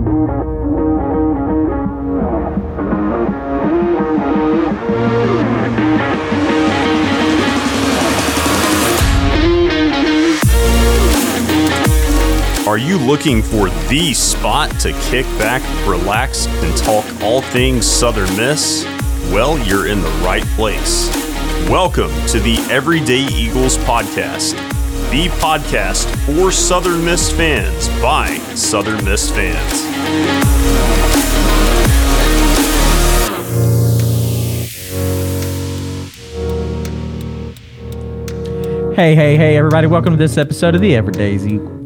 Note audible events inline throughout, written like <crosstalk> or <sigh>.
Are you looking for the spot to kick back, relax, and talk all things Southern Miss? Well, you're in the right place. Welcome to the Everyday Eagles Podcast, the podcast for Southern Miss fans by Southern Miss fans. Thank you. Hey, hey, hey, everybody. Welcome to this episode of the Everyday,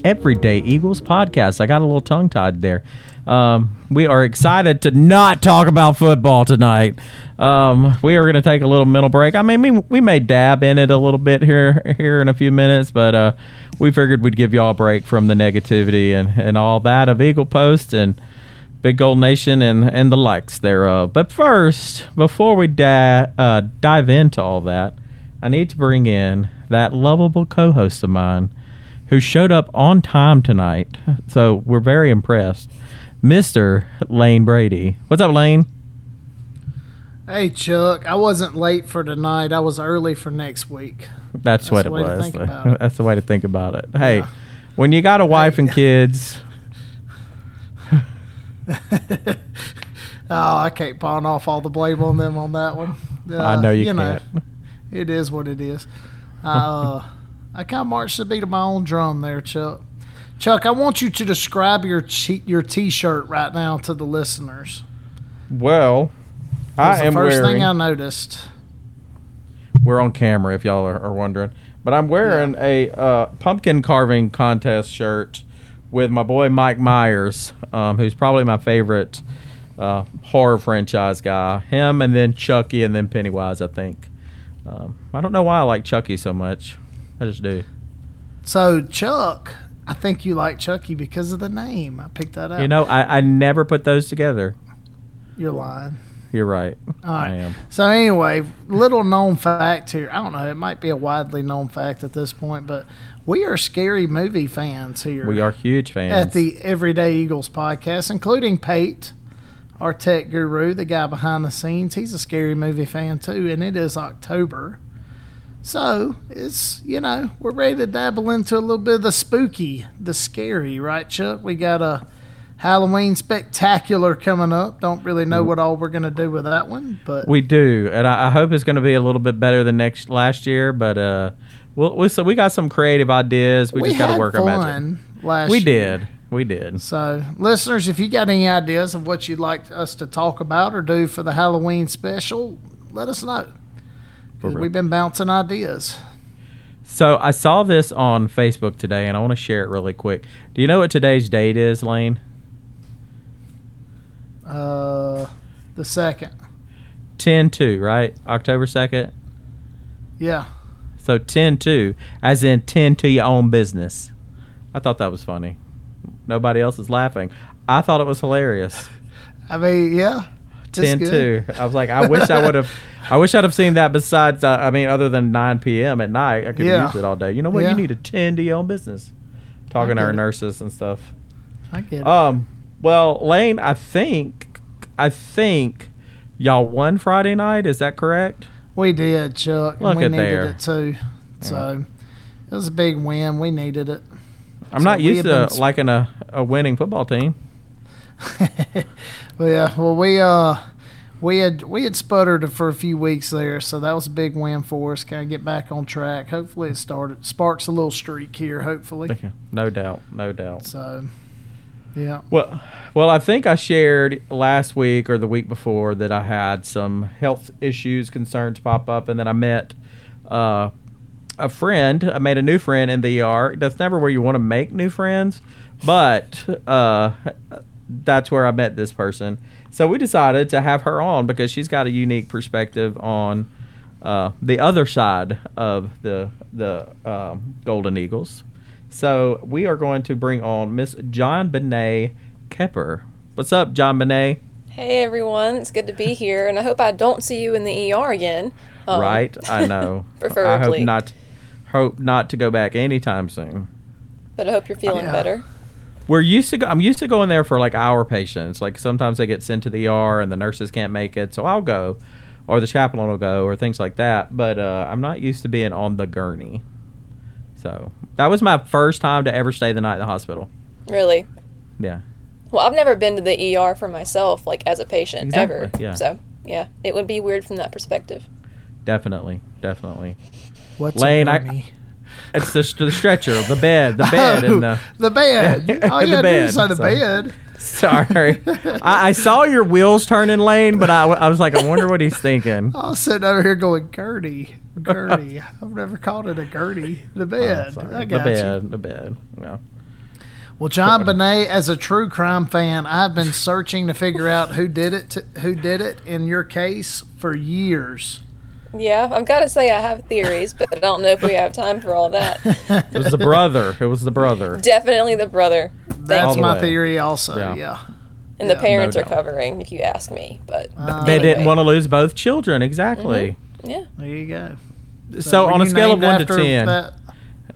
Everyday Eagles podcast. I got a little tongue tied there. Um, we are excited to not talk about football tonight. Um, we are going to take a little mental break. I mean, we, we may dab in it a little bit here here in a few minutes, but uh, we figured we'd give y'all a break from the negativity and, and all that of Eagle Post and Big Gold Nation and, and the likes thereof. But first, before we da- uh, dive into all that, I need to bring in that lovable co-host of mine who showed up on time tonight. So we're very impressed. Mr. Lane Brady. What's up, Lane? Hey Chuck, I wasn't late for tonight. I was early for next week. That's, what it was. <laughs> it. That's the way to think about it. Hey, Yeah. when you got a wife and kids, <laughs> Oh, I can't pawn off all the blame on them on that one. I Uh, know you, know, can't. it is what it is. Uh, I kind of marched the beat of my own drum there, Chuck. Chuck, I want you to describe your che- your T-shirt right now to the listeners. Well, I the am first wearing. thing I noticed. we're on camera if y'all are, are wondering. But I'm wearing a uh, pumpkin carving contest shirt with my boy Mike Myers, um, who's probably my favorite uh, horror franchise guy. Him and then Chucky and then Pennywise, I think. Um, I don't know why I like Chucky so much. I just do. So Chuck, I think you like Chucky because of the name. I picked that up. You know, I, I never put those together. you're lying. You're right. All I am. So anyway, little known fact here. I don't know. It might be a widely known fact at this point, but we are scary movie fans here. We are huge fans. at the Everyday Eagles podcast, including Pate, our tech guru, the guy behind the scenes. He's a scary movie fan too, and it is October. So it's you know we're ready to dabble into a little bit of the spooky, the scary, right, Chuck? We got a Halloween spectacular coming up. Don't really know what all we're gonna do with that one, but We do, and I, I hope it's going to be a little bit better than next last year. But uh, we'll, we so we got some creative ideas. We, just got to work our magic. last. We year. did, we did. So, listeners, if you got any ideas of what you'd like us to talk about or do for the Halloween special, let us know. We've been bouncing ideas. So I saw this on Facebook today, and I want to share it really quick. Do you know what today's date is, Lane? Uh, the second, 10-2, right? October second. yeah, So 10-2, as in tend to your own business. I thought that was funny. Nobody else is laughing. I thought it was hilarious. <laughs> I mean, yeah, just 10 good. 2. I was like, I wish I would have. <laughs> I wish I'd have seen that. Besides, uh, I mean, other than 9 p.m. at night, I could Yeah. used it all day. You know what? Yeah. You need to tend to your own business. Talking to our it. nurses and stuff. I get it. Um. Well, Lane, I think, I think, y'all won Friday night. Is that correct? we did, Chuck. Look and we at needed there. it too. So it was a big win. We needed it. I'm So not used been to liking a, a winning football team. Well, <laughs> yeah. Well, we uh, we had we had sputtered for a few weeks there, so that was a big win for us. Kind of get back on track. Hopefully, it started sparks a little streak here. Hopefully, No doubt. No doubt. so yeah. Well, well, I think I shared last week or the week before that I had some health issues, concerns pop up, and then I met uh, a friend. I made a new friend in the ER. That's never where you want to make new friends, but uh, that's where I met this person. So we decided to have her on because she's got a unique perspective on uh, the other side of the the um, Golden Eagles. So we are going to bring on Miss JonBene't Kepper. What's up, JonBene't? Hey everyone, it's good to be here, and I hope I don't see you in the ER again. Um, right, I <laughs> know. preferably, I hope not. Hope not to go back anytime soon. But I hope you're feeling Yeah. better. We're used to go, I'm used to going there for like our patients. Like sometimes they get sent to the ER and the nurses can't make it, so I'll go, or the chaplain will go, or things like that. But uh, I'm not used to being on the gurney. So that was my first time to ever stay the night in the hospital. Really. Yeah. Well, I've never been to the ER for myself, like as a patient, Exactly, ever. yeah. So, yeah, it would be weird from that perspective. Definitely, definitely. What's Lane, I-? It's the, the stretcher, the bed, the bed, <laughs> oh, and the. the bed. <laughs> Oh The yeah, bed, the bed. the so- bed. Sorry, <laughs> I, I saw your wheels turning, Lane, but I, I was like, I wonder what he's thinking. I was sitting over here going gurney, gurney. I've never called it a gurney. The Oh, bed. sorry. I the got you. bed, the bed. Yeah. Well, JonBene't, uh, as a true crime fan, I've been searching to figure out who did it. To, who did it in your case for years. Yeah, I've got to say I have theories, but I don't know if we have time for all that. <laughs> It was the brother. It was the brother. Definitely the brother. That's All my way. theory, also. Yeah. Yeah. And the parents No are doubt. covering, if you ask me. But Uh, They didn't want to lose both children. Exactly. Yeah. There you go. So, were on a scale of one to ten, that-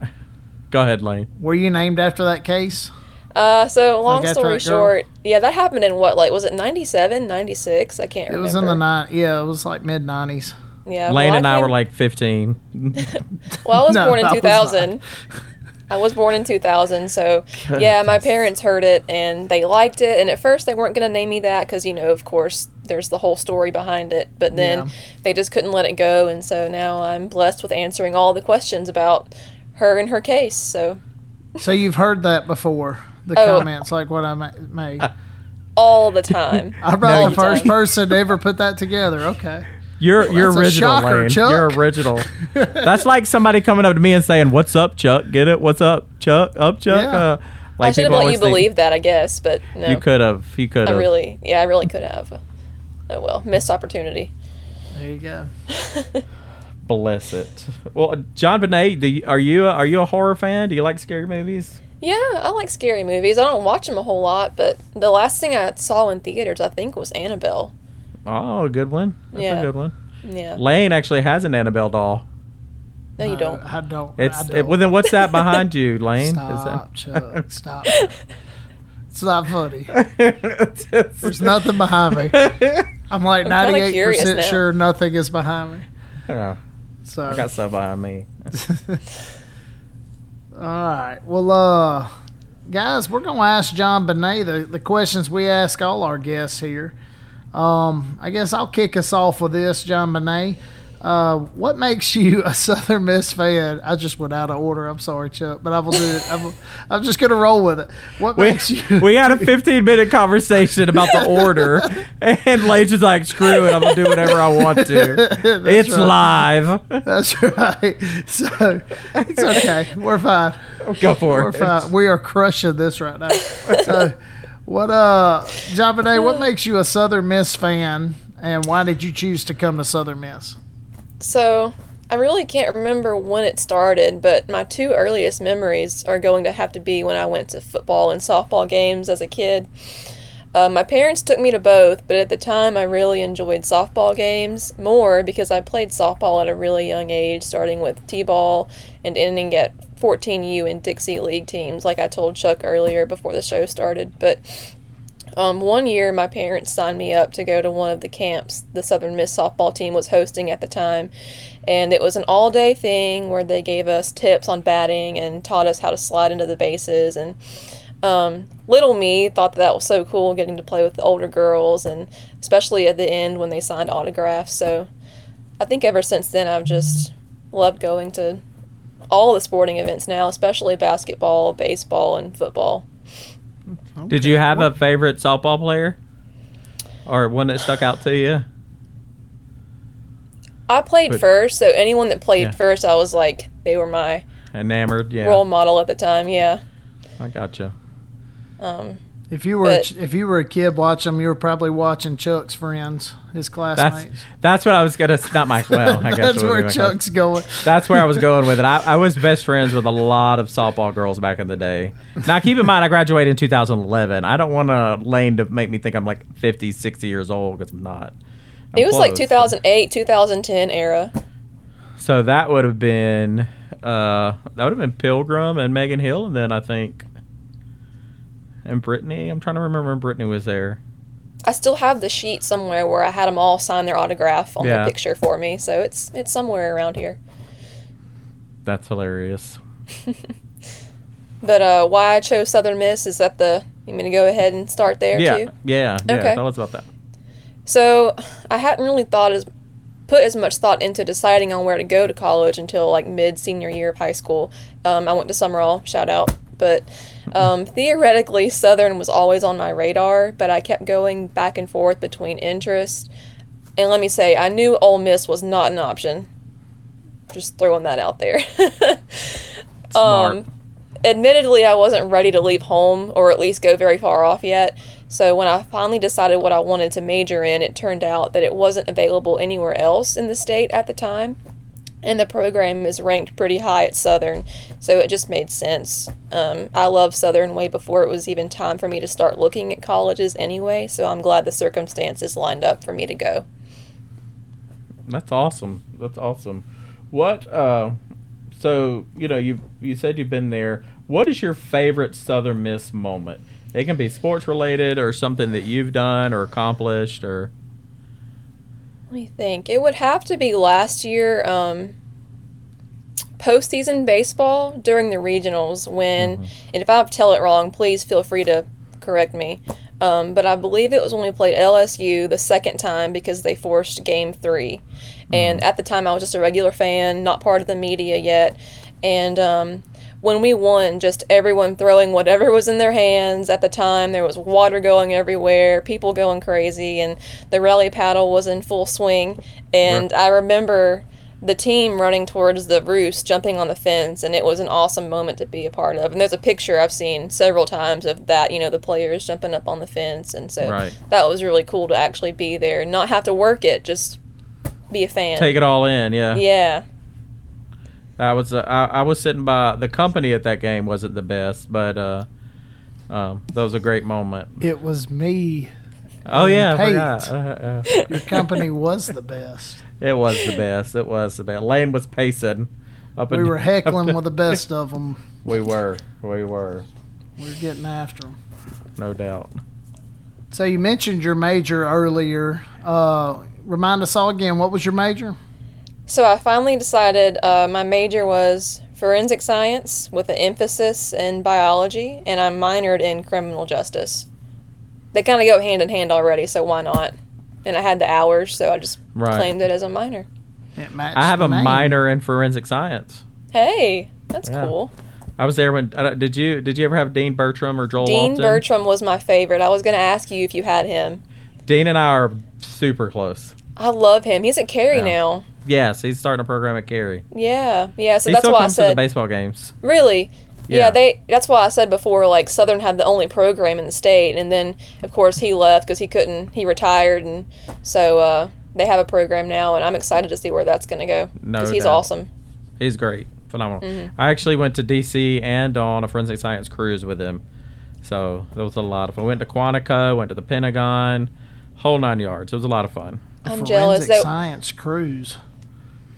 <laughs> go ahead, Lane. were you named after that case? Uh, so long after story that girl? short, yeah, that happened in what, like, was it 97, 96? I can't It remember. It was in the night. Yeah, it was like mid nineties. Yeah. Lane well, and I were like 15. <laughs> Well, I was <laughs> No, born in 2000. <laughs> I was born in 2000, so yeah, my parents heard it and they liked it. And at first, they weren't going to name me that because, you know, of course, there's the whole story behind it. But then Yeah. they just couldn't let it go. And so now I'm blessed with answering all the questions about her and her case. So So you've heard that before. The Oh. comments like what I ma- made. all the time. I'm All not the the first time. person to ever put that together. Okay. You're you're original, shocker, Lane. Chuck. You're original. <laughs> That's like somebody coming up to me and saying, "What's up, Chuck? Get it? What's up, Chuck? Up, Chuck?" Yeah. Uh, I should have people let you think- believe that, I guess, but no. You could have. You could I have. really, yeah, I really could have. Oh well, missed opportunity. There you go. <laughs> Bless it. Well, JonBene't, do you, are you a, are you a horror fan? Do you like scary movies? Yeah, I like scary movies. I don't watch them a whole lot, but the last thing I saw in theaters, I think, was Annabelle. Oh, a good one. That's Yeah. a good one. Yeah. Lane actually has an Annabelle doll. No, you don't. I don't. It's I don't. well, then what's that behind you, <laughs> Lane? Stop, Is <laughs> Chuck. Stop. It's not funny. <laughs> There's nothing behind me. I'm like ninety eight percent sure nothing is behind me. Yeah, So I got stuff behind me. All right. Well, uh, guys, we're gonna ask JonBene't the, the questions we ask all our guests here. Um, I guess I'll kick us off with this, JonBene't. Uh, what makes you a Southern Miss fan? I just went out of order. I'm sorry, Chuck, but I will do it. I'm, I'm just gonna roll with it. What We, makes you? we had a 15 minute conversation about the order, and Lane's just like, screw it, I'm gonna do whatever I want to. <laughs> it's right. live. That's right. So it's okay. We're fine. Go for We're it. fine. We are crushing this right now. So, what, uh, Bonet, what makes you a Southern Miss fan, and why did you choose to come to Southern Miss? So, I really can't remember when it started, but my two earliest memories are going to have to be when I went to football and softball games as a kid. Uh, my parents took me to both, but at the time I really enjoyed softball games more because I played softball at a really young age, starting with T ball and ending at 14U and Dixie League teams, like I told Chuck earlier before the show started. But um, one year, my parents signed me up to go to one of the camps the Southern Miss softball team was hosting at the time. And it was an all day thing where they gave us tips on batting and taught us how to slide into the bases. And um, little me thought that, that was so cool getting to play with the older girls, and especially at the end when they signed autographs. So I think ever since then, I've just loved going to all the sporting events now, especially basketball, baseball, and football. Did you have a favorite softball player? Or one that stuck out to you? I played But- first, so anyone that played Yeah. first, I was like, they were my Enamored? Yeah. role model at the time. Yeah. I gotcha. Um, If you were But- if you were a kid watching them, you were probably watching Chuck's friends, his That's classmates. that's what I was gonna. Not my well. I guess That's where Chuck's going. That's where I was going with it. I, I was best friends with a lot of softball girls back in the day. Now, keep in mind, I graduated in 2011. I don't want a lane to make me think I'm like 50, 60 years old because I'm not. I'm it was like close. 2008, 2010 era. So that would have been uh, that would have been Pilgrim and Megan Hill, and then I think and Brittany. I'm trying to remember when Brittany was there. I still have the sheet somewhere where I had them all sign their autograph on Yeah. the picture for me, so it's it's somewhere around here. That's hilarious. <laughs> But uh, why I chose Southern Miss is that the you mean to go ahead and start there yeah, too? yeah, yeah. Okay. Tell us about that. So I hadn't really thought as put as much thought into deciding on where to go to college until like mid senior year of high school. Um, I went to Sumrall, shout out. But um, theoretically, Southern was always on my radar, but I kept going back and forth between interest. And let me say, I knew Ole Miss was not an option. Just throwing that out there. <laughs> Smart. Um, admittedly, I wasn't ready to leave home or at least go very far off yet. So when I finally decided what I wanted to major in, it turned out that it wasn't available anywhere else in the state at the time. And the program is ranked pretty high at Southern, so it just made sense. Um, I love Southern way before it was even time for me to start looking at colleges anyway, so I'm glad the circumstances lined up for me to go. That's awesome. That's awesome. What? Uh, so you know you you said you've been there. What is your favorite Southern Miss moment? It can be sports related or something that you've done or accomplished or. Let me think. It would have to be last year, um, postseason baseball during the regionals when, and if I tell it wrong, please feel free to correct me. Um, but I believe it was when we played LSU the second time because they forced game three. And at the time, I was just a regular fan, not part of the media yet. And um, when we won, just everyone throwing whatever was in their hands at the time. There was water going everywhere, people going crazy, and the rally paddle was in full swing. And I remember the team running towards the roost, jumping on the fence, and it was an awesome moment to be a part of. And there's a picture I've seen several times of that, you know, the players jumping up on the fence. And so Right. that was really cool to actually be there not have to work it, just be a fan. Take it all in, yeah. yeah. I was uh, I, I was sitting by the company at that game wasn't the best, but uh, um, that was a great moment. It was me. Oh yeah, I Pate. forgot. Uh, uh, Your company was the best. it was the best. It was the best. Lane was pacing. Up We and- were heckling with the best of them. <laughs> We were. We were. We were getting after them. No doubt. So you mentioned your major earlier. Uh, remind us all again. What was your major? So I finally decided uh, my major was forensic science with an emphasis in biology, and I minored in criminal justice. They kind of go hand in hand already, so why not? And I had the hours, so I just Right. claimed it as a minor. I have a name. minor in forensic science. Hey, that's Yeah. cool. I was there when. Uh, did you Did you ever have Dean Bertram or Joel Dean Walton? Bertram was my favorite. I was going to ask you if you had him. Dean and I are super close. I love him. He's at Carey Yeah. now. Yes, he's starting a program at Carey. Yeah, yeah. So he that's still why I comes to the said baseball games. Really? Yeah. Yeah. they. That's why I said before, like Southern had the only program in the state, and then of course he left because he couldn't. He retired, and so uh, they have a program now, and I'm excited to see where that's going to go No he's doubt. awesome. He's great, phenomenal. Mm-hmm. I actually went to DC and on a forensic science cruise with him, so that was a lot of fun. Went to Quantico, went to the Pentagon, whole nine yards. It was a lot of fun. I'm jealous Forensic that science cruise.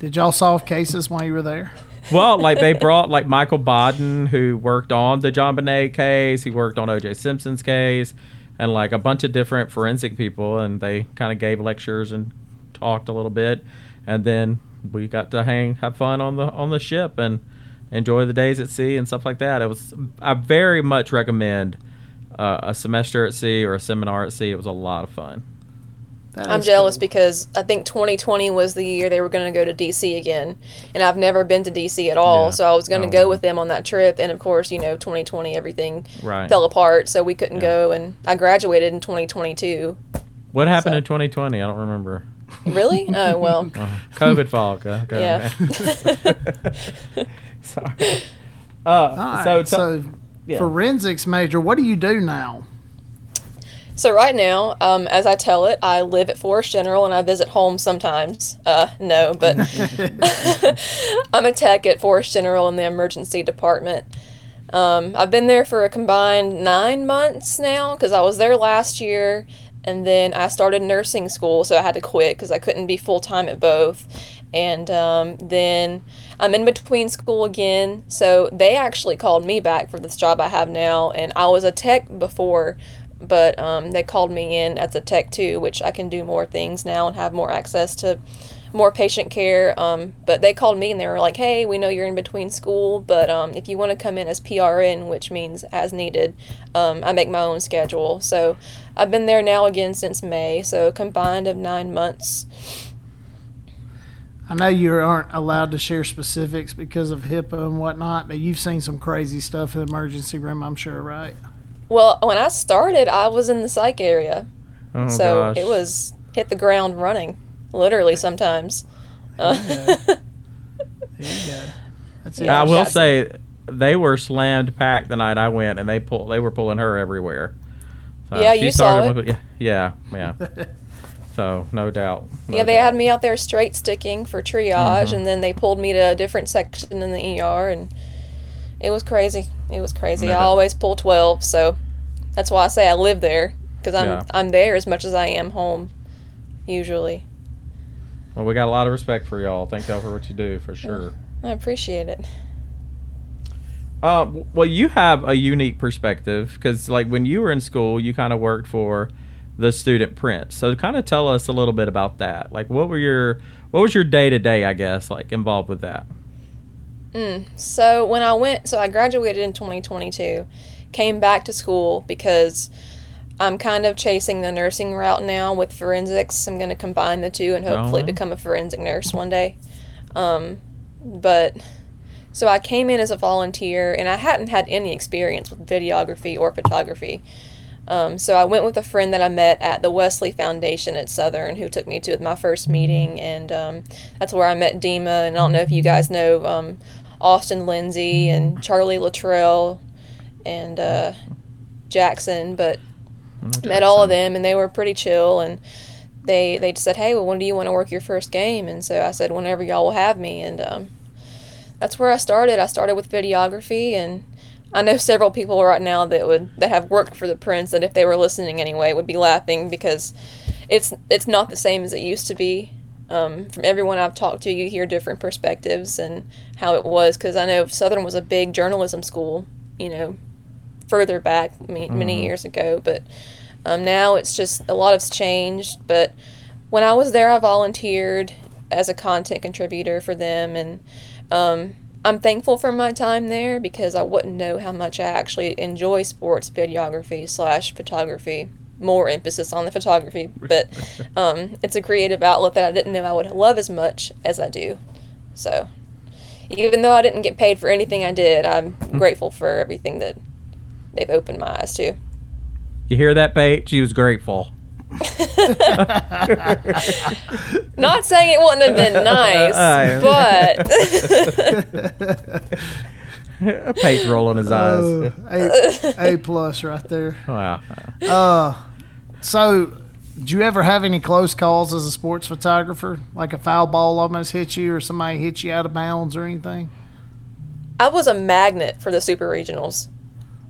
Did y'all solve cases while you were there? Well, like they brought like Michael Baden, who worked on the JonBenét case. He worked on O.J. Simpson's case, and like a bunch of different forensic people, and they kind of gave lectures and talked a little bit, and then we got to hang, have fun on the on the ship, and enjoy the days at sea and stuff like that. It was I very much recommend uh, a semester at sea or a seminar at sea. It was a lot of fun. That I'm jealous cool. because I think 2020 was the year they were going to go to DC again, and I've never been to DC at all. Yeah. So I was going to Oh. go with them on that trip, and of course, you know, 2020 everything Right. fell apart, so we couldn't Yeah. go, and I graduated in 2022. What happened So- in 2020? I don't remember. Really? <laughs> Oh well. Uh, COVID fog. okay. Yeah. <laughs> <laughs> Sorry. Uh, All right, so, so, yeah. forensics major. What do you do now? So right now, um, as I tell it, I live at Forrest General and I visit home sometimes. Uh, no, but <laughs> <laughs> I'm a tech at Forrest General in the emergency department. Um, I've been there for a combined nine months now because I was there last year, and then I started nursing school, so I had to quit because I couldn't be full time at both. And um, then I'm in between school again. So they actually called me back for this job I have now. And I was a tech before, but um, they called me in as a tech too, which I can do more things now and have more access to more patient care. Um, but they called me and they were like, hey, we know you're in between school, but um, if you want to come in as PRN, which means as needed, um, I make my own schedule. So I've been there now again since May, so combined of nine months. I know you aren't allowed to share specifics because of HIPAA and whatnot, but you've seen some crazy stuff in the emergency room, I'm sure, right? Well, when I started, I was in the psych area. Oh, so gosh. it was hit the ground running, literally sometimes. Uh, <laughs> There you go. That's it. Yeah. I will shots. say they were slammed packed the night I went, and they pull they were pulling her everywhere. So Yeah, you saw started with- yeah, yeah. <laughs> so no doubt. no yeah, they doubt. had me out there straight sticking for triage, Mm-hmm. and then they pulled me to a different section in the ER, and it was crazy. It was crazy. I always pull 12, so that's why I say I live there because I'm Yeah. I'm there as much as I am home, usually. Well, we got a lot of respect for y'all. Thank y'all for what you do for sure. I appreciate it. Uh, well, you have a unique perspective because, like, when you were in school, you kind of worked for the student Printz. So, kind of tell us a little bit about that. Like, what were your, what was your day to day, I guess, like involved with that? Mm. So when I went, so I graduated in 2022, came back to school because I'm kind of chasing the nursing route now with forensics. I'm going to combine the two and hopefully Oh. become a forensic nurse one day. Um, but so I came in as a volunteer and I hadn't had any experience with videography or photography. Um, so I went with a friend that I met at the Wesley Foundation at Southern, who took me to my first meeting, and um, that's where I met Dima. And I don't know if you guys know um, Austin Lindsay and Charlie Luttrell and uh, Jackson, but met all of them, and they were pretty chill. And they they said, "Hey, well, when do you want to work your first game?" And so I said, "Whenever y'all will have me." And um, that's where I started. I started with videography, and I know several people right now that would that have worked for the Printz that if they were listening anyway would be laughing because it's it's not the same as it used to be. Um, from everyone I've talked to, you hear different perspectives and how it was because I know Southern was a big journalism school, you know, further back many, many years ago, but um, now it's just a lot has changed. But when I was there, I volunteered as a content contributor for them, and um, I'm thankful for my time there because I wouldn't know how much I actually enjoy sports videography slash photography. More emphasis on the photography, but um, it's a creative outlet that I didn't know I would love as much as I do. So, even though I didn't get paid for anything I did, I'm grateful for everything that they've opened my eyes to. You hear that, Paige? She was grateful. <laughs> Not saying it wouldn't have been nice, <laughs> but <laughs> Paige rolling his eyes. Oh, a, a plus right there. wow. Uh, so, do you ever have any close calls as a sports photographer? Like a foul ball almost hit you, or somebody hit you out of bounds, or anything? I was a magnet for the super regionals.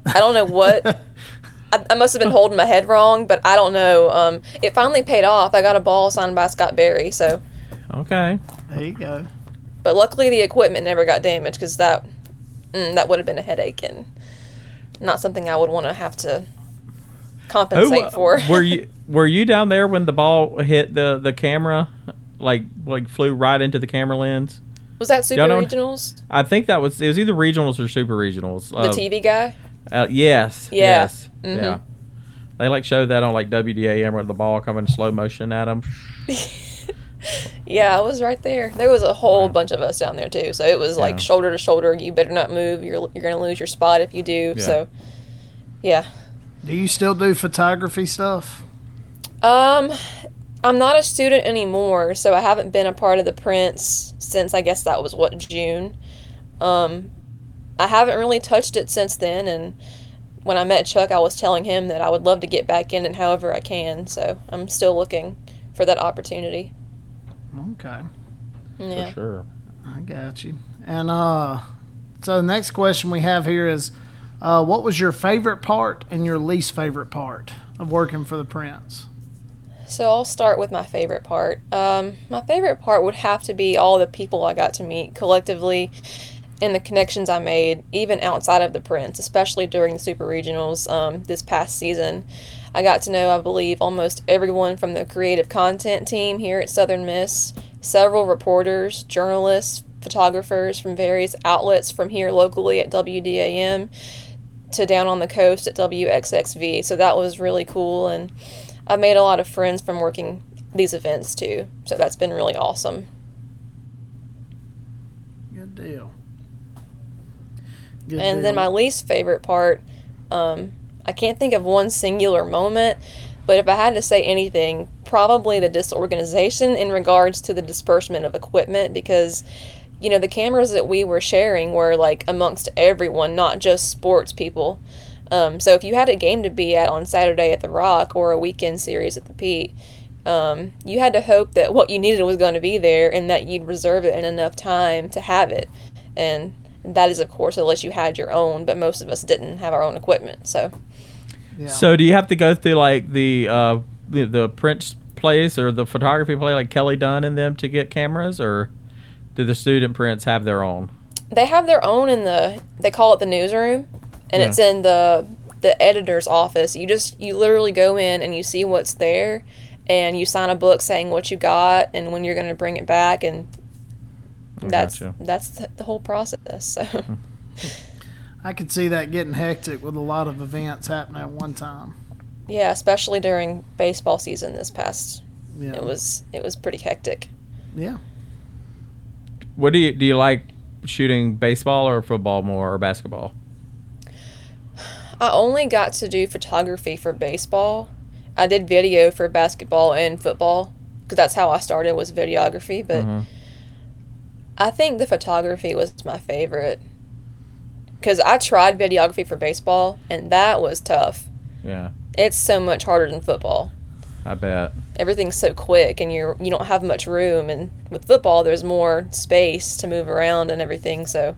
I don't know what. <laughs> I, I must have been holding my head wrong, but I don't know. Um, it finally paid off. I got a ball signed by Scott Berry, so. Okay. There you go. But luckily, the equipment never got damaged because that mm, that would have been a headache and not something I would want to have to compensate Who- for. were you <laughs> were you down there when the ball hit the the camera, like like flew right into the camera lens? was that super regionals? I think that was it was either regionals or super regionals. The Uh, TV guy. Uh, yes. Yeah. Yes. Mhm. Yeah. They like showed that on like WDAM where the ball coming slow motion at them. <laughs> Yeah, I was right there. There was a whole bunch of us down there too, so it was like Yeah. shoulder to shoulder. You better not move. You're you're gonna lose your spot if you do. Yeah. So, yeah. Do you still do photography stuff? Um, I'm not a student anymore, so I haven't been a part of the Printz since I guess that was what June. Um, I haven't really touched it since then, and when I met Chuck, I was telling him that I would love to get back in it however I can. So I'm still looking for that opportunity. Okay, Yeah. For sure. I got you. And uh, so the next question we have here is, uh, what was your favorite part and your least favorite part of working for the Printz? So I'll start with my favorite part. Um, my favorite part would have to be all the people I got to meet collectively and the connections I made, even outside of the Printz, especially during the Super Regionals um, this past season. I got to know, I believe, almost everyone from the creative content team here at Southern Miss, several reporters, journalists, photographers from various outlets from here locally at WDAM to down on the coast at WXXV. So that was really cool. And I've made a lot of friends from working these events too. So that's been really awesome. Good deal. Good and then my least favorite part, um, I can't think of one singular moment, but if I had to say anything, probably the disorganization in regards to the disbursement of equipment because you know the cameras that we were sharing were like amongst everyone, not just sports people. Um, so if you had a game to be at on Saturday at the Rock or a weekend series at the Pete, um, you had to hope that what you needed was going to be there and that you'd reserve it in enough time to have it. And that is, of course, unless you had your own, but most of us didn't have our own equipment. So Yeah. So do you have to go through like the uh, the, the Printz place or the photography place, like Kelly Dunn and them, to get cameras, or do the student Printz have their own? they have their own in the they call it the newsroom and Yeah. it's in the the editor's office you just you literally go in and you see what's there and you sign a book saying what you got and when you're going to bring it back and that's Gotcha. that's the, the whole process so hmm. <laughs> I could see that getting hectic with a lot of events happening at one time. yeah especially during baseball season this past Yeah. it was it was pretty hectic yeah. What do you do? You like shooting baseball or football more or basketball? I only got to do photography for baseball. I did video for basketball and football because that's how I started was videography. But Mhm. I think the photography was my favorite because I tried videography for baseball and that was tough. Yeah, It's so much harder than football. I bet. Everything's so quick and you're you don't have much room and with football there's more space to move around and everything so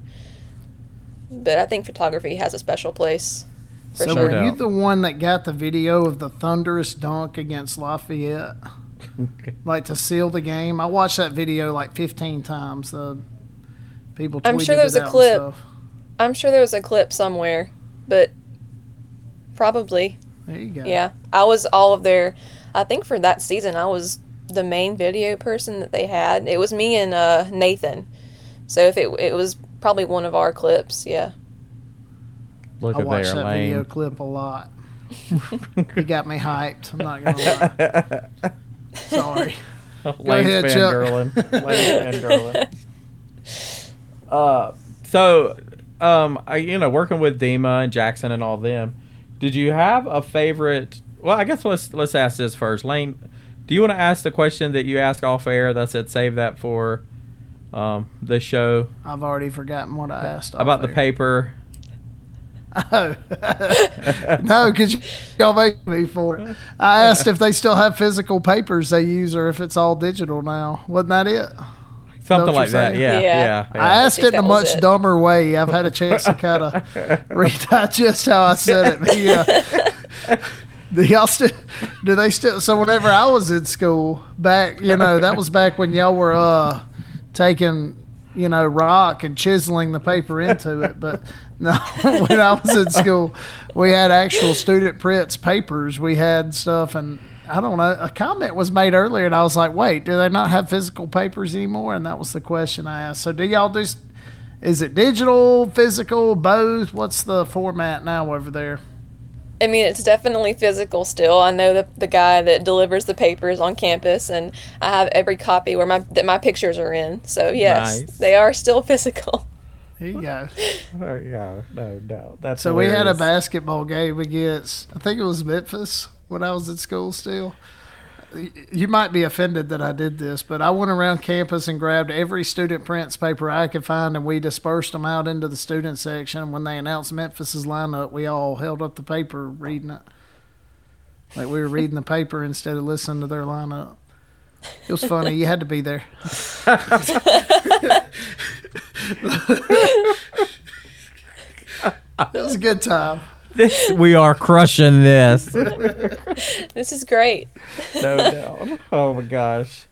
but I think photography has a special place for so sure. were you doubt. the one that got the video of the thunderous dunk against Lafayette? <laughs> like to seal the game? I watched that video like 15 times. The people I'm sure there was a clip. I'm sure there was a clip somewhere, but probably. There you go. Yeah. I was all of their I think for that season I was the main video person that they had. It was me and uh, Nathan. So if it it was probably one of our clips, yeah. Look I at watched there, that video clip a lot. He got me hyped. I'm not gonna lie. <laughs> Sorry. Lane's ahead, Chuck. fangirling. <laughs> Lane's fangirling. Uh, so, um, I, you know, working with Dima and Jackson and all them, did you have a favorite? Well, I guess let's let's ask this first. Lane, do you want to ask the question that you asked off air? That said, save that for um, the show I've already forgotten what I asked. about the air. paper. Oh. <laughs> no, because y'all make me for it. I asked if they still have physical papers they use or if it's all digital now. Wasn't that it? Something like you're that. Yeah, Yeah. yeah. yeah. I asked think it in a much it. dumber way. I've had a chance to kind of redigest how I said it. But <laughs> yeah. Do y'all still? Do they still? So whenever I was in school, back, you know, that was back when y'all were uh taking, you know, rock and chiseling the paper into it. But <laughs> no, when I was in school, we had actual student Printz papers. We had stuff, and I don't know. A comment was made earlier, and I was like, "Wait, do they not have physical papers anymore?" And that was the question I asked. So do y'all do? Is it digital, physical, both? What's the format now over there? I mean, it's definitely physical still. I know the, the guy that delivers the papers on campus, and I have every copy where my that my pictures are in. So yes, Nice. they are still <laughs> physical. Here you go. Oh, yeah, no doubt. That's So we had a basketball game against, I think it was Memphis when I was in school still. You might be offended that I did this, but I went around campus and grabbed every student Printz paper I could find, and we dispersed them out into the student section. When they announced Memphis's lineup, we all held up the paper reading it. Like we were reading the paper instead of listening to their lineup. It was funny. You had to be there. <laughs> it was a good time. This we are crushing this. <laughs> this is great. no doubt. <laughs> Oh my gosh.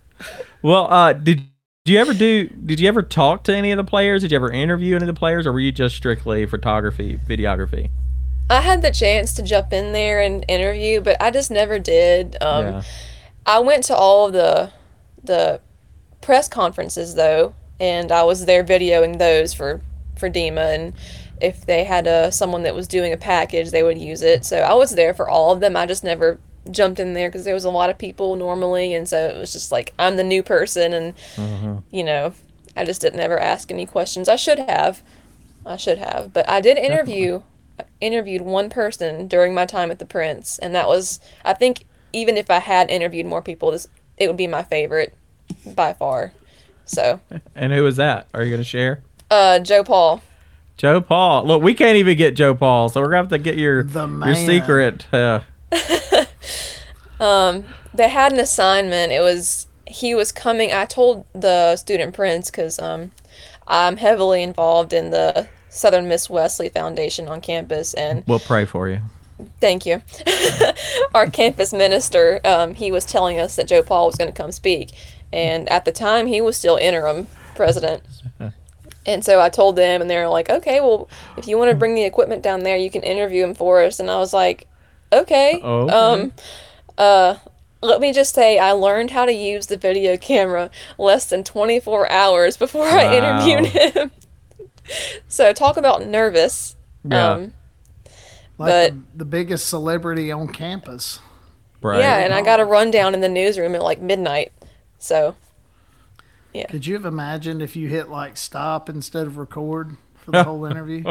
Well, uh, did did you ever do? Did you ever talk to any of the players? Did you ever interview any of the players, or were you just strictly photography, videography? I had the chance to jump in there and interview, but I just never did. Um, yeah. I went to all of the the press conferences though, and I was there videoing those for for Dima, and if they had a someone that was doing a package, they would use it. So I was there for all of them. I just never jumped in there because there was a lot of people normally, and so it was just like I'm the new person, and you know, I just didn't ever ask any questions. I should have, I should have, but I did interview interviewed one person during my time at the Printz, and that was I think even if I had interviewed more people, this it would be my favorite by far. So, <laughs> And who was that? Are you gonna share? uh, Joe Paul. Joe Paul. Look, we can't even get Joe Paul, so we're gonna have to get your The your secret. Uh, <laughs> They had an assignment. It was he was coming. I told the student Printz because um, I'm heavily involved in the Southern Miss Wesley Foundation on campus, and we'll pray for you. Thank you. <laughs> Our campus minister, um, he was telling us that Joe Paul was going to come speak. And at the time, he was still interim president. <laughs> And so I told them, and they were like, okay, well, if you want to bring the equipment down there, you can interview him for us. And I was like, okay. Oh, okay. Um, uh, let me just say, I learned how to use the video camera less than 24 hours before I interviewed him. <laughs> so talk about nervous. Yeah. Um, Like But- the, the biggest celebrity on campus. Right. Yeah, and I got a rundown in the newsroom at like midnight. So, Could you have imagined if you hit like stop instead of record for the <laughs> whole interview?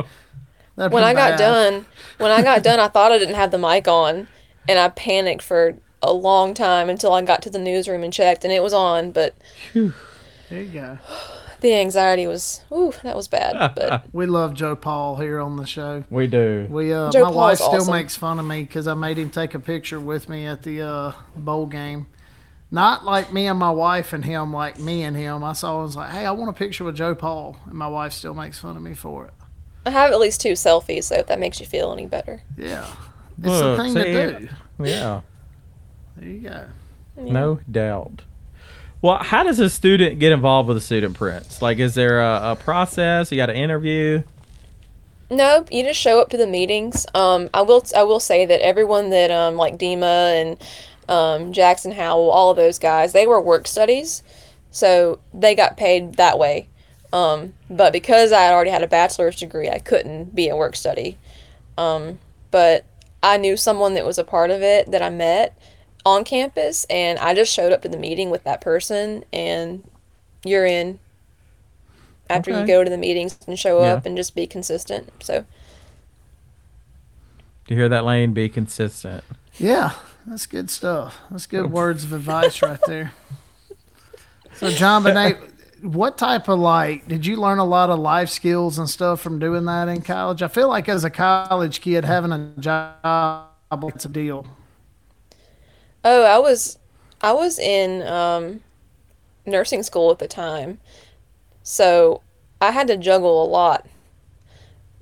That'd when be I got bad. done, when I got done, I <laughs> thought I didn't have the mic on, and I panicked for a long time until I got to the newsroom and checked, and it was on. But There you go. <sighs> the anxiety was, ooh, that was bad. But <laughs> We love Joe Paul here on the show. we do. We uh, Joe my Paul's wife still awesome. makes fun of me because I made him take a picture with me at the uh, bowl game. Not like me and my wife and him, like me and him. I saw. I was like, "Hey, I want a picture with Joe Paul," and my wife still makes fun of me for it. I have at least two selfies, so if that makes you feel any better. Yeah, it's Look, the thing see, to do. Yeah. There you go. No doubt. Well, how does a student get involved with a student Printz? Like, is there a, a process? You got to interview? Nope, you just show up to the meetings. Um, I will I will say that everyone that um like Dima and um, Jackson Howell, all of those guys, they were work studies, so they got paid that way. Um, but because I had already had a bachelor's degree, I couldn't be a work study. Um, but I knew someone that was a part of it that I met on campus, and I just showed up to the meeting with that person, and you're in. After you go to the meetings and show Yeah. up and just be consistent. So Do you hear that, Lane? Be consistent. Yeah, that's good stuff. That's good words of advice right there. So, JonBene't, what type of like did you learn a lot of life skills and stuff from doing that in college? I feel like as a college kid, having a job, it's a deal. Oh, I was I was in um, nursing school at the time. So I had to juggle a lot.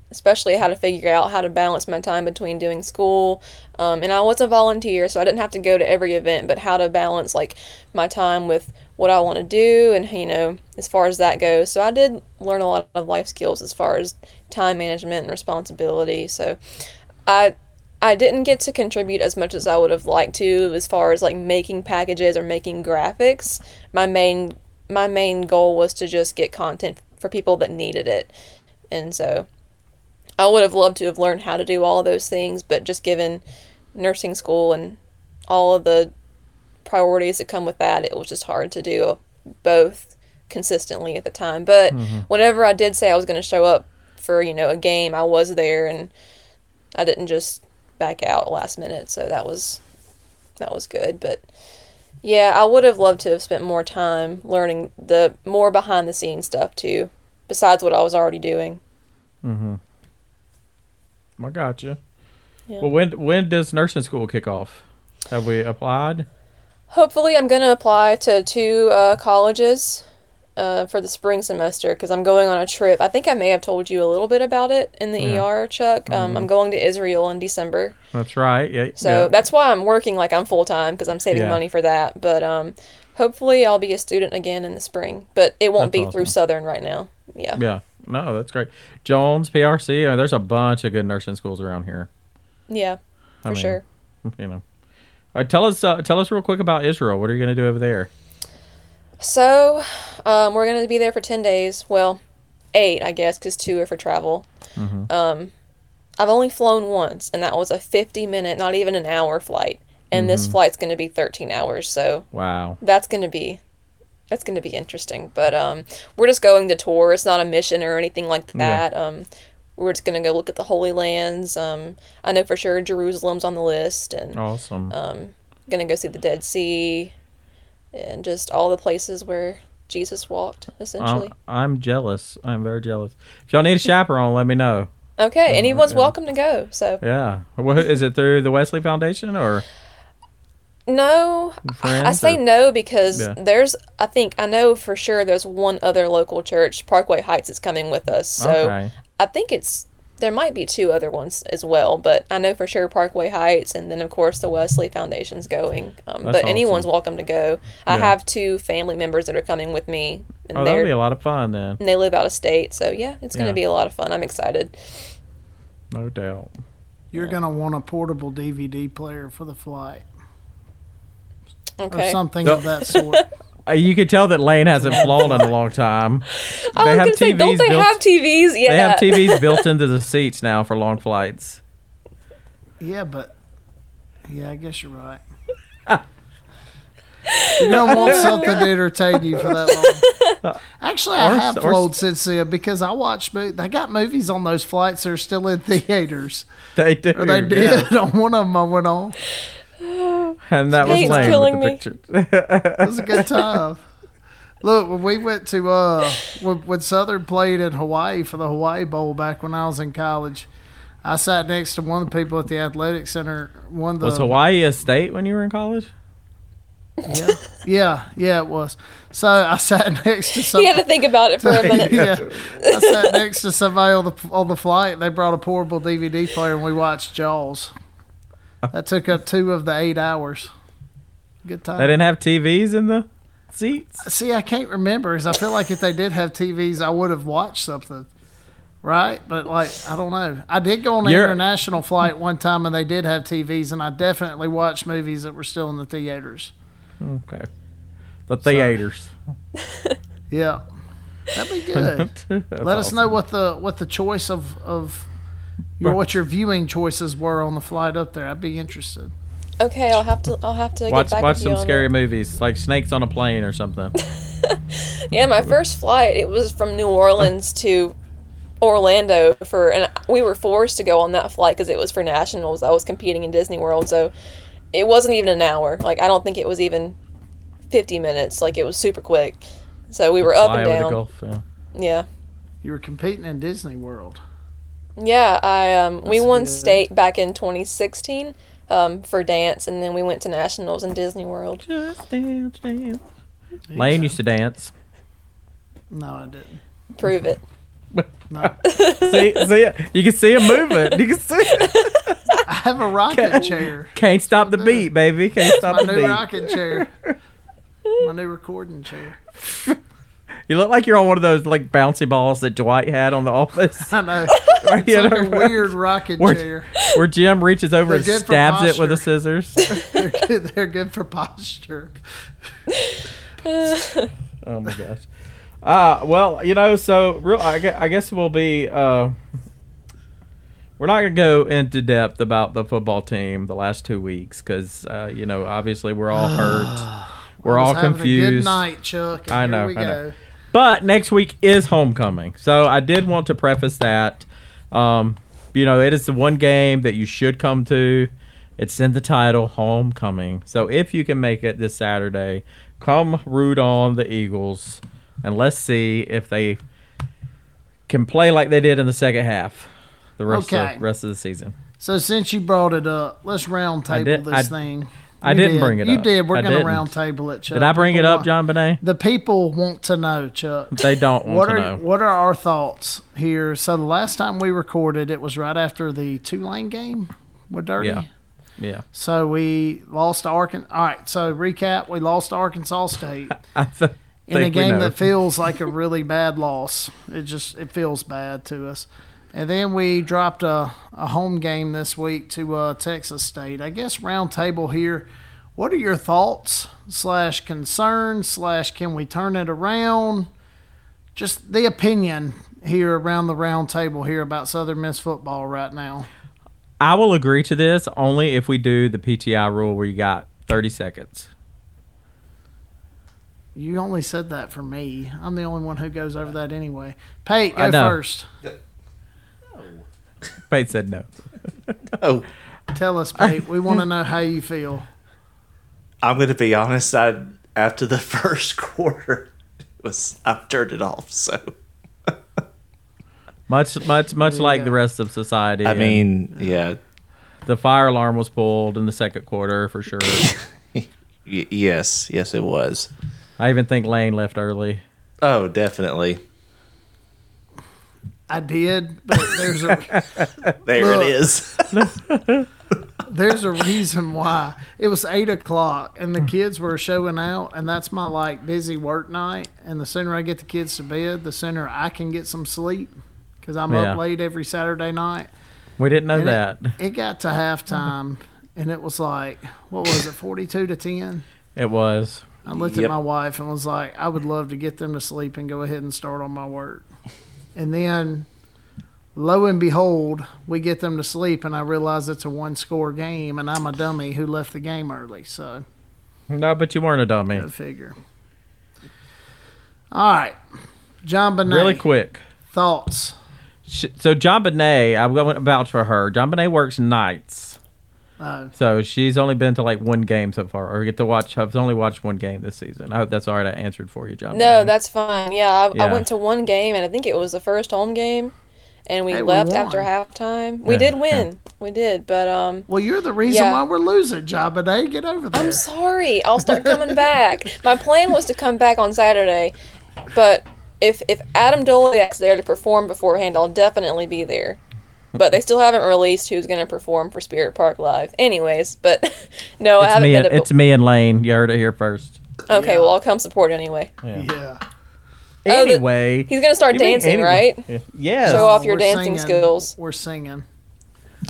Especially how to figure out how to balance my time between doing school. Um, and I was a volunteer, so I didn't have to go to every event, but how to balance like my time with what I want to do and you know, as far as that goes. So I did learn a lot of life skills as far as time management and responsibility. So I I didn't get to contribute as much as I would have liked to as far as like making packages or making graphics. My main my main goal was to just get content for people that needed it. And so I would have loved to have learned how to do all of those things, but just given nursing school and all of the priorities that come with that, it was just hard to do both consistently at the time. But mm-hmm. whenever I did say I was going to show up for, you know, a game, I was there and I didn't just back out last minute, so that was that was good. But yeah, I would have loved to have spent more time learning the more behind the scenes stuff too, besides what I was already doing. Mm-hmm. I got you. Yeah. Well, when when does nursing school kick off? Have we applied? Hopefully, I'm gonna apply to two uh, colleges uh, for the spring semester because I'm going on a trip. I think I may have told you a little bit about it in the Yeah. ER, Chuck. Um, I'm going to Israel in December. That's right. Yeah. So yeah. that's why I'm working like I'm full time because I'm saving money for that. But um, hopefully I'll be a student again in the spring. But it won't That's be through. Southern right now. Yeah. Yeah. No, that's great. Jones, PRC. uh, there's a bunch of good nursing schools around here. Yeah. For I mean, sure. You know. All right, tell us. Uh, tell us real quick about Israel. What are you going to do over there? So, um, we're gonna be there for ten days. Well, eight, I guess, because two are for travel. Mm-hmm. Um, I've only flown once, and that was a fifty-minute, not even an hour flight. And Mm-hmm. this flight's gonna be thirteen hours, so Wow. that's gonna be that's gonna be interesting. But um, we're just going to tour. It's not a mission or anything like Yeah. that. Um, we're just gonna go look at the Holy Lands. Um, I know for sure Jerusalem's on the list, and Awesome. um, gonna go see the Dead Sea, and just all the places where Jesus walked, essentially. I'm, I'm jealous. I'm very jealous. If y'all need a chaperone, let me know. okay, anyone's yeah. welcome to go. So Yeah. What, is it through the Wesley Foundation or no, I friends? say or- no because Yeah. there's. I think I know for sure there's one other local church, Parkway Heights, is coming with us. So Okay. I think it's there might be two other ones as well, but I know for sure Parkway Heights, and then of course the Wesley Foundation's going. Um, That's but anyone's awesome. welcome to go. I have two family members that are coming with me, and Oh, that'll they're be a lot of fun then. and they live out of state. So yeah, it's gonna be a lot of fun. I'm excited. No doubt. You're gonna want a portable DVD player for the flight Okay. or something No. of that sort. <laughs> Uh, you can tell that Lane hasn't <laughs> flown in a long time. I was gonna say, don't they built. have TVs? Yeah. They have TVs <laughs> built into the seats now for long flights. yeah, but yeah, I guess you're right. You're gonna want something to entertain you for that long. Actually, I Or- have or- flown since then because I watched. mo- They got movies on those flights that are still in theaters. They do. Or they yeah. did on one of them. I went on. And that was Kate's Lane killing with the me. picture. It was a good time. Look, when we went to uh, when, when Southern played in Hawaii for the Hawaii Bowl back when I was in college, I sat next to one of the people at the athletic center. One of the was Hawaii a state when you were in college? yeah, yeah, yeah, it was. So I sat <laughs> next to some. You had to think about it for a <laughs> minute. yeah, I sat next to somebody on the on the flight. They brought a portable DVD player, and we watched Jaws. <laughs> That took up two of the eight hours. Good time. They didn't have TVs in the seats. See, I can't remember because I feel like if they did have TVs, I would have watched something. Right? But, like, I don't know. I did go on an You're- international flight one time and they did have TVs, and I definitely watched movies that were still in the theaters. Okay. The theaters. <laughs> Yeah. That'd be <laughs> good. Let us know what the what the choice of, of your, what your viewing choices were on the flight up there. I'd be interested. Okay, I'll have to. I'll have to Watch get back watch with you some on scary that. movies like Snakes on a Plane or something. <laughs> Yeah, my first flight it was from New Orleans to Orlando for, and we were forced to go on that flight because it was for nationals. I was competing in Disney World, so it wasn't even an hour. Like I don't think it was even fifty minutes. Like it was super quick. So we were up Fly and over the down. Gulf. Yeah. Yeah. You were competing in Disney World. Yeah, I um we won good. state back in 2016 um for dance, and then we went to nationals in Disney World. Just dance, dance. Lane used to dance. No, I didn't. Prove it. <laughs> No. <laughs> see, see, you can see him moving. You can see. I have a rocking chair. Can't stop the beat, baby. Can't stop the beat. My the new beat. rocking chair. My new recording chair. <laughs> You look like you're on one of those like bouncy balls that Dwight had on the office. <laughs> I know. <laughs> Right, It's like know, a weird rocking Where- chair. where Jim reaches over They're and stabs it with the scissors. <laughs> They're good, they're good for posture. Oh my gosh. Uh, well, you know, so real. I guess, I guess we'll be. Uh, we're not gonna go into depth about the football team the last two weeks because uh, you know obviously we're all hurt. <sighs> We're all A good confused. night, Chuck. I here know, we I know. go. But next week is homecoming, so I did want to preface that. Um, you know, it is the one game that you should come to. It's in the title, homecoming. So if you can make it this Saturday, come root on the Eagles, and let's see if they can play like they did in the second half. The rest Okay. of the rest of the season. So since you brought it up, let's round I table this I- thing. I didn't did. bring it You up. You did. We're going to round table it, Chuck. Did I bring it up, want- JonBene't? The people want to know, Chuck. They don't want What to are know. what are our thoughts here? So the last time we recorded, it was right after the Tulane game with Dirty. Yeah. Yeah. So we lost to Arkansas. All right. So recap: we lost to Arkansas State <laughs> th- in a game that feels like a really bad loss. It just it feels bad to us. And then we dropped a, a home game this week to uh, Texas State. I guess roundtable here. What are your thoughts slash concerns slash can we turn it around? Just the opinion here around the roundtable here about Southern Miss football right now. I will agree to this only if we do the PTI rule where you got 30 seconds. You only said that for me. I'm the only one who goes over that anyway. Pate, go I know. first. <laughs> Pate said no. Oh, Tell us, Pate. We want to know how you feel. I'm going to be honest. I after the <laughs> first quarter, it was I've turned it off. So <laughs> Much, much, much There you like the rest of society. I and mean, yeah, the fire alarm was pulled in the second quarter for sure. y- yes, yes, it was. I even think Lane left early. Oh, definitely. I did, but there's a <laughs> There Look. it is. <laughs> there's a reason why. It was eight o'clock and the kids were showing out, and that's my like busy work night. And the sooner I get the kids to bed, the sooner I can get some sleep because I'm Yeah. up late every Saturday night. We didn't know And that. It, it got to halftime, and it was like, what was it, 42 to 10? It was. I looked Yep. at my wife and was like, I would love to get them to sleep and go ahead and start on my work. And then, lo and behold, we get them to sleep, and I realize it's a one score game, and I'm a dummy who left the game early. So, No, but you weren't a dummy. go figure. All right. JonBene't. Really quick. Thoughts? So JonBene't, I'm going to vouch for her. JonBene't works nights, Uh, so she's only been to like one game so far, or get to watch. I've only watched one game this season. I hope that's all right. I answered for you, John. No, Bonet. that's fine. Yeah, I, I went to one game, and I think it was the first home game, and we Hey, left won. after halftime. We Yeah, did win. We did, but um, well, you're the reason Yeah. why we're losing, JonBene't. Get over there. I'm sorry. I'll start coming back. <laughs> My plan was to come back on Saturday, but if if Adam Doleac's there to perform beforehand, I'll definitely be there. But they still haven't released who's going to perform for Spirit Park Live. Anyways, but <laughs> no, I it's haven't me. been And, to. it's me and Lane. You heard it here first. okay, Yeah. well I'll come support anyway. yeah. Oh, the- Anyway, He's going to start dancing, anyway. right? Yes. Show off your We're dancing singing. skills. We're singing.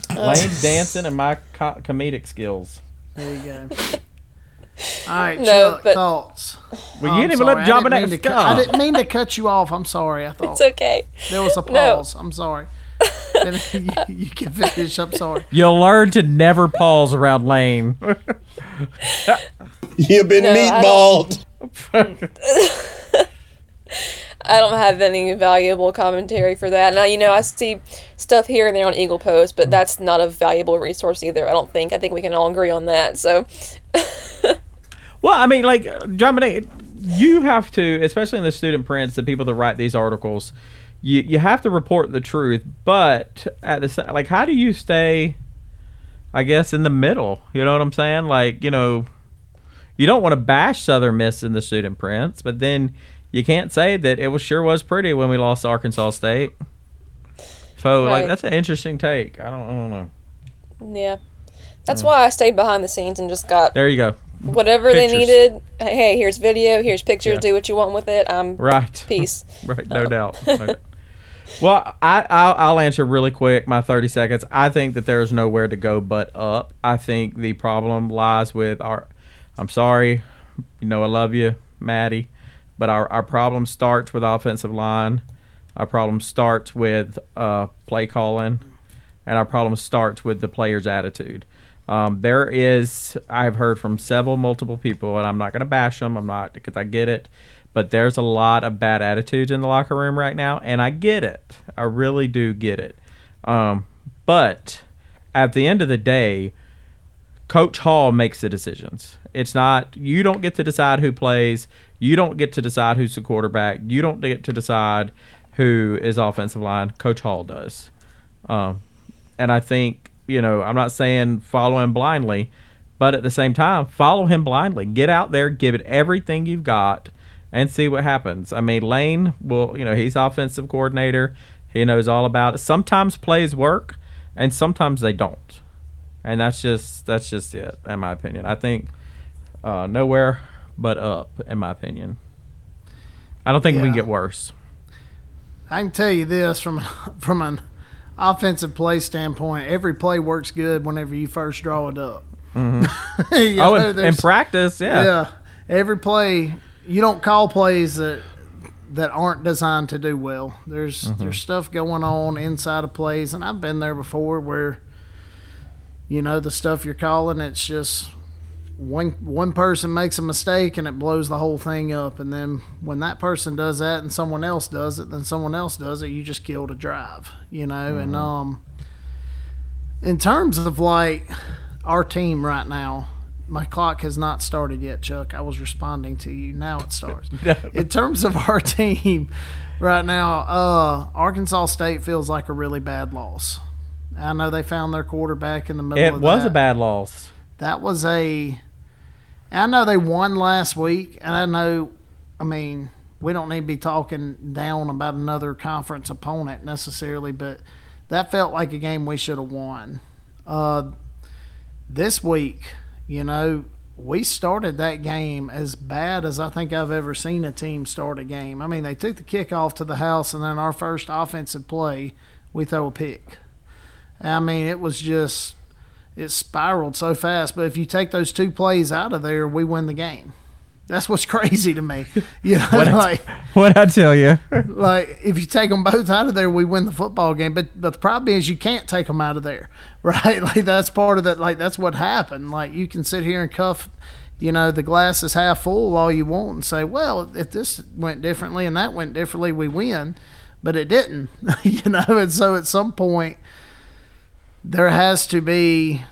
Uh, Lane's dancing and my co- comedic skills. There you go. <laughs> All right, No, Chuck, but- thoughts. Well, Oh, you I'm didn't even sorry. let I John didn't mean to cut- I didn't mean to cut you off. I'm sorry. I <laughs> thought It's okay. there was a No. pause. I'm sorry. And you, <laughs> you can finish. I'm sorry. You'll learn to never pause around Lane. <laughs> You've been No, I don't- meatballed. <laughs> I don't have any valuable commentary for that. Now, you know, I see stuff here and there on Eagle Post, but that's not a valuable resource either. I don't think. I think we can all agree on that. So, Well, I mean, like JonBene't, you have to, especially in the student Printz, the people that write these articles, you you have to report the truth. But at the like, how do you stay? I guess in the middle. You know what I'm saying? Like, you know, you don't want to bash Southern Miss in the student Printz, but then you can't say that it was sure was pretty when we lost to Arkansas State. So, like, that's an interesting take. I don't, I don't know. yeah. That's mm. why I stayed behind the scenes and just got There you go. whatever they needed. Hey, here's video, here's pictures, Yeah. do what you want with it. I'm Right. peace. <laughs> Right, no doubt. No doubt. <laughs> Well, I, I'll, I'll answer really quick, my 30 seconds. I think that there's nowhere to go but up. I think the problem lies with our. I'm sorry, you know I love you, Maddie, but our, our problem starts with offensive line. Our problem starts with uh, play calling, and our problem starts with the player's attitude. Um, there is, I've heard from several, multiple people, and I'm not going to bash them. I'm not because I get it, but there's a lot of bad attitudes in the locker room right now, and I get it. I really do get it. Um, but at the end of the day, Coach Hall makes the decisions. It's not you don't get to decide who plays. You don't get to decide who's the quarterback. You don't get to decide who is offensive line. Coach Hall does. Um, and I think you know I'm not saying follow him blindly, But at the same time, follow him blindly. Get out there, give it everything you've got, and see what happens. I mean, Lane will, you know, he's offensive coordinator. He knows all about it. Sometimes plays work, and sometimes they don't, and that's just that's just it, in my opinion. I think uh, nowhere but up, in my opinion. I don't think we can get worse. I can tell you this from <laughs> from an offensive play standpoint, every play works good whenever you first draw it up. <laughs> You oh, know, in, in practice, yeah. yeah, every play you don't call plays that that aren't designed to do well. There's Mm-hmm. there's stuff going on inside of plays, and I've been there before where you know the stuff you're calling, it's just one one person makes a mistake and it blows the whole thing up, and then when that person does that and someone else does it, then someone else does it, you just killed a drive, you know. And um, in terms of like our team right now, my clock has not started yet, Chuck. I was responding to you. Now it starts. <laughs> In terms of our <laughs> team right now, uh, Arkansas State feels like a really bad loss. I know they found their quarterback in the middle It of was that. Was a bad loss. That was a. I know they won last week, and I know, I mean, we don't need to be talking down about another conference opponent necessarily, but that felt like a game we should have won. Uh, this week, you know, we started that game as bad as I think I've ever seen a team start a game. I mean, they took the kickoff to the house, and then our first offensive play, we throw a pick. I mean, it was just it spiraled so fast. But if you take those two plays out of there, we win the game. That's what's <laughs> crazy to me. You <laughs> know, like What I tell you? <laughs> like if you take them both out of there, we win the football game. But but the problem is you can't take them out of there, right? Like that's part of that. Like that's what happened. Like you can sit here and cuff, you know, the glass is half full all you want and say, well, if this went differently and that went differently, we win. But it didn't, you know. And so at some point, there has to be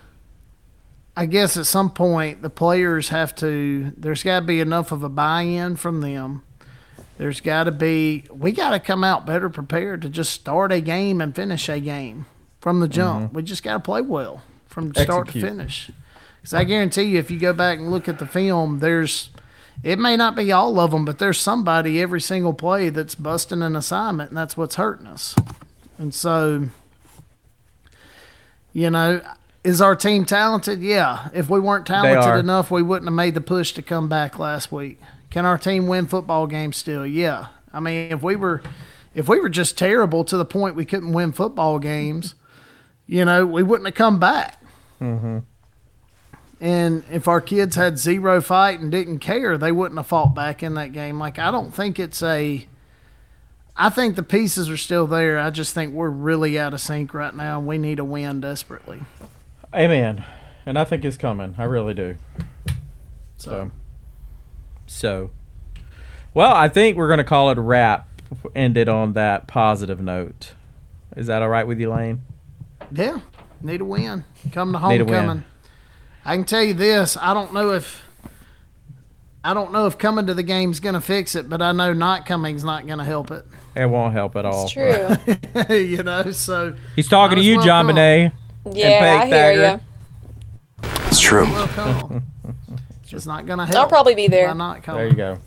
I guess at some point the players have to. There's got to be enough of a buy-in from them. There's got to be. We got to come out better prepared to just start a game and finish a game from the jump. Mm-hmm. We just got to play well from start to finish. Because I guarantee you, if you go back and look at the film, there's. It may not be all of them, but there's somebody every single play that's busting an assignment, and that's what's hurting us. And so, you know, is our team talented? Yeah. If we weren't talented enough, we wouldn't have made the push to come back last week. Can our team win football games still? Yeah. I mean, if we were if we were just terrible to the point we couldn't win football games, you know, we wouldn't have come back. Mm-hmm. And if our kids had zero fight and didn't care, they wouldn't have fought back in that game. Like I don't think it's a I think the pieces are still there. I just think we're really out of sync right now we need a win desperately. Amen. And I think it's coming. I really do. So, so, well, I think we're going to call it a wrap. End it on that positive note. Is that all right with you, Lane? Yeah, need a win. Come to Need a win. homecoming. I can tell you this: I don't know if I don't know if coming to the game's going to fix it, but I know not coming's not going to help it. It won't help at all. It's true. <laughs> you know, so He's talking to you, well John come. Benet. Yeah, I hear you. It's true. well <laughs> come. It's not going to help. I'll probably be by there. not coming. There you go.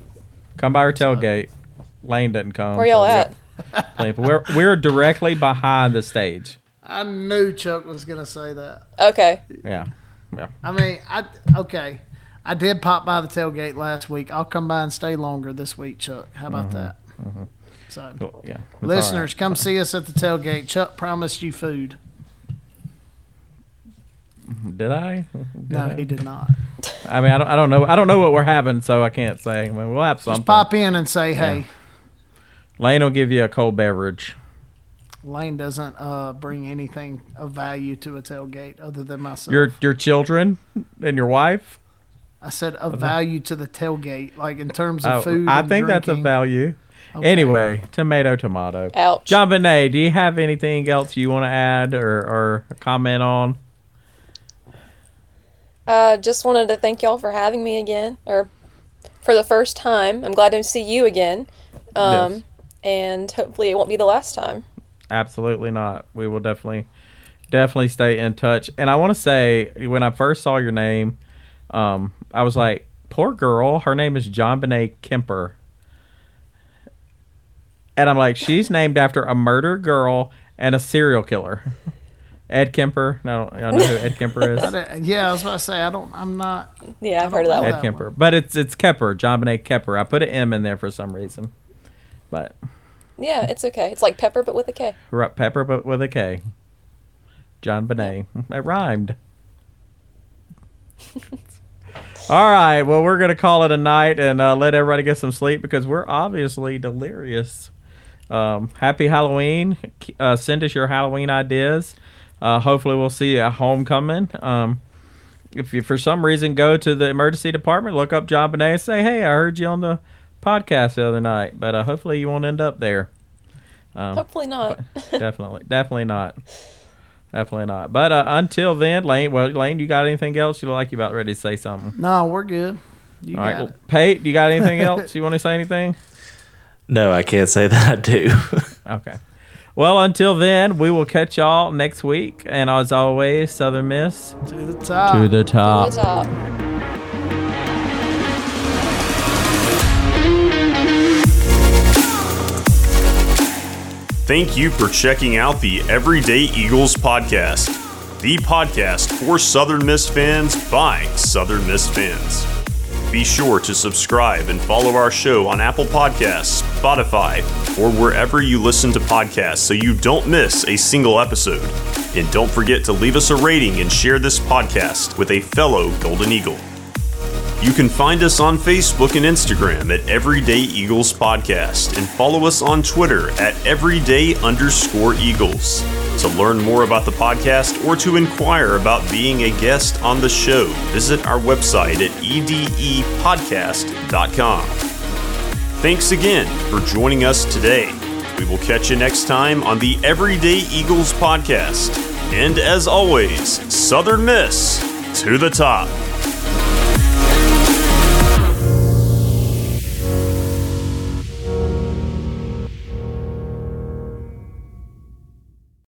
Come by our tailgate. Lane doesn't come. Where y'all so- at? Lane, but We're we're directly behind the stage. I knew Chuck was going to say that. Okay. Yeah, yeah. I mean, I okay. I did pop by the tailgate last week. I'll come by and stay longer this week, Chuck. How about mm-hmm, that? Mm-hmm. So, Cool, Yeah. Listeners, right. come see us at the tailgate. Chuck promised you food. Did I? No, he did not. I mean, I don't, I don't know. I don't know what we're having, so I can't say. I mean, we'll have something. Just pop in and say, hey. Lane will give you a cold beverage. Lane doesn't uh, bring anything of value to a tailgate other than myself. Your your children and your wife. I said of value to the tailgate, like in terms of Oh, food. I and think that's a value. Okay. Anyway, tomato, tomato. Ouch. JonBene't, do you have anything else you want to add or, or comment on? Uh, just wanted to thank y'all for having me again, or for the first time. I'm glad to see you again. Um, Yes. and hopefully it won't be the last time. Absolutely not. We will definitely, definitely stay in touch. And I want to say, when I first saw your name, Um, I was like, poor girl. Her name is JonBene't Kemper. And I'm like, she's named after a murder girl and a serial killer. <laughs> Ed Kemper. No, I don't know who Ed Kemper <laughs> is. I yeah, I was about to say I don't. I'm not. Yeah, I've heard of that know one. Ed Kemper. But it's it's Kepper, JonBene't Kepper. I put an M in there for some reason. But Yeah, it's okay. It's like pepper, but with a K. Ru- Pepper, but with a K. JonBene't. It rhymed. <laughs> All right. Well, we're going to call it a night and uh, let everybody get some sleep because we're obviously delirious. Um, happy Halloween. Uh, send us your Halloween ideas. Uh, hopefully, we'll see you at homecoming. Um, if you, for some reason, go to the emergency department, look up JonBene't and say, hey, I heard you on the podcast the other night. But uh, hopefully, you won't end up there. Um, Hopefully not. definitely, definitely not. Definitely not. But uh, until then, Lane. Well, Lane, you got anything else? You look like you about ready to say something? No, we're good. You All got right, well. Pate, you got anything <laughs> else? You want to say anything? No, I can't say that I do. Okay. Well, until then, we will catch y'all next week. And as always, Southern Miss to the top. to the top. To the top. Thank you for checking out the Everyday Eagles podcast, the podcast for Southern Miss fans by Southern Miss fans. Be sure to subscribe and follow our show on Apple Podcasts, Spotify, or wherever you listen to podcasts so you don't miss a single episode. And don't forget to leave us a rating and share this podcast with a fellow Golden Eagle. You can find us on Facebook and Instagram at Everyday Eagles Podcast and follow us on Twitter at Everyday underscore Eagles. To learn more about the podcast or to inquire about being a guest on the show, visit our website at edepodcast.com. Thanks again for joining us today. We will catch you next time on the Everyday Eagles Podcast. And as always, Southern Miss to the top.